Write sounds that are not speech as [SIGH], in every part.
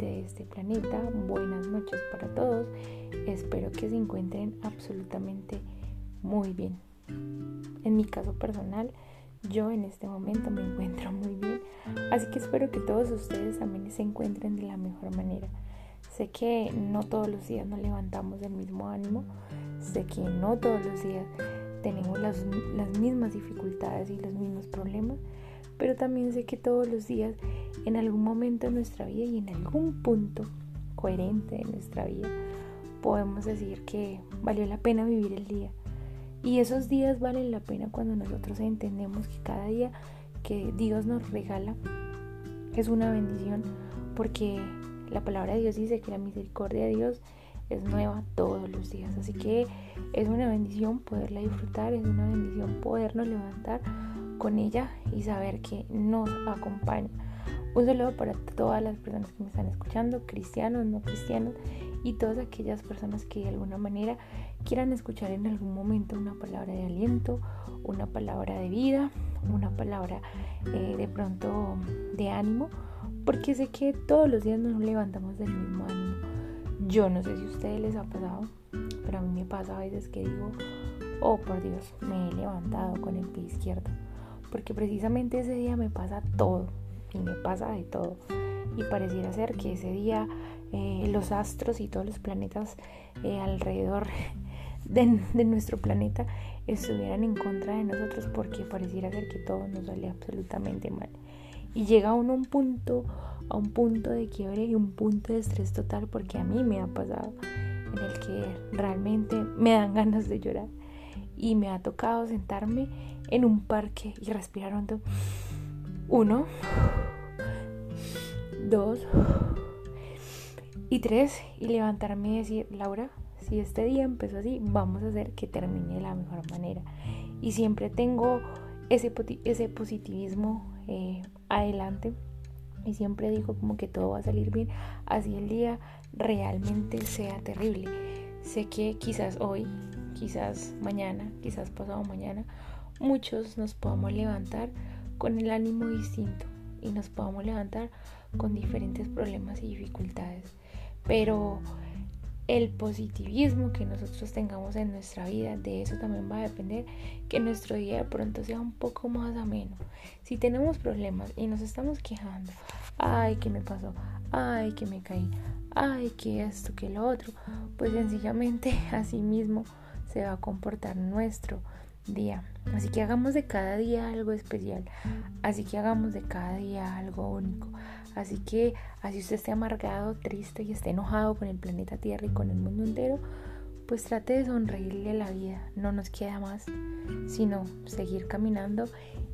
este planeta. Buenas noches para todos. Espero que se encuentren absolutamente muy bien. En mi caso personal, yo en este momento me encuentro muy bien. Así que espero que todos ustedes también se encuentren de la mejor manera. Sé que no todos los días nos levantamos del mismo ánimo. Sé que no todos los días tenemos las, las mismas dificultades y los mismos problemas pero también sé que todos los días, en algún momento de nuestra vida y en algún punto coherente de nuestra vida, podemos decir que valió la pena vivir el día. Y esos días valen la pena cuando nosotros entendemos que cada día que Dios nos regala es una bendición, porque la palabra de Dios dice que la misericordia de Dios es nueva todos los días. Así que es una bendición poderla disfrutar, es una bendición podernos levantar con ella y saber que nos acompaña. Un saludo para todas las personas que me están escuchando, cristianos, no cristianos, y todas aquellas personas que de alguna manera quieran escuchar en algún momento una palabra de aliento, una palabra de vida, una palabra eh, de pronto de ánimo, porque sé que todos los días nos levantamos del mismo ánimo. Yo no sé si a ustedes les ha pasado, pero a mí me pasa a veces que digo, oh por Dios, me he levantado con el pie izquierdo porque precisamente ese día me pasa todo y me pasa de todo. Y pareciera ser que ese día eh, los astros y todos los planetas eh, alrededor [LAUGHS] de, nuestro planeta estuvieran en contra de nosotros porque pareciera ser que todo nos sale absolutamente mal. Y llega uno a un punto, a un punto de quiebre y un punto de estrés total porque a mí me ha pasado en el que realmente me dan ganas de llorar y me ha tocado sentarme en un parque y respirar hondo. Uno, dos y tres y levantarme y decir, Laura, si este día empezó así, vamos a hacer que termine de la mejor manera. Y siempre tengo ese, ese positivismo eh, adelante y siempre digo como que todo va a salir bien, así el día realmente sea terrible. Sé que quizás hoy quizás mañana, quizás pasado mañana, muchos nos podamos levantar con el ánimo distinto y nos podamos levantar con diferentes problemas y dificultades. Pero el positivismo que nosotros tengamos en nuestra vida, de eso también va a depender que nuestro día de pronto sea un poco más ameno. Si tenemos problemas y nos estamos quejando, ay, ¿qué me pasó? Ay, que me caí. Ay, que esto, que lo otro. Pues sencillamente [LAUGHS] así mismo se va a comportar nuestro día. Así que hagamos de cada día algo especial. Así que hagamos de cada día algo único. Así que así usted esté amargado, triste y esté enojado con el planeta Tierra y con el mundo entero, pues trate de sonreírle a la vida. No nos queda más sino seguir caminando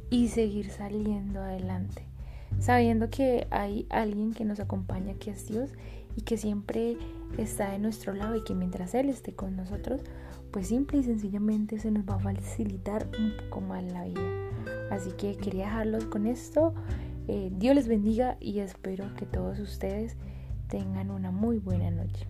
y seguir saliendo adelante. Sabiendo que hay alguien que nos acompaña, que es Dios, y que siempre está de nuestro lado y que mientras Él esté con nosotros, pues simple y sencillamente se nos va a facilitar un poco más la vida. Así que quería dejarlos con esto. Eh, Dios les bendiga y espero que todos ustedes tengan una muy buena noche.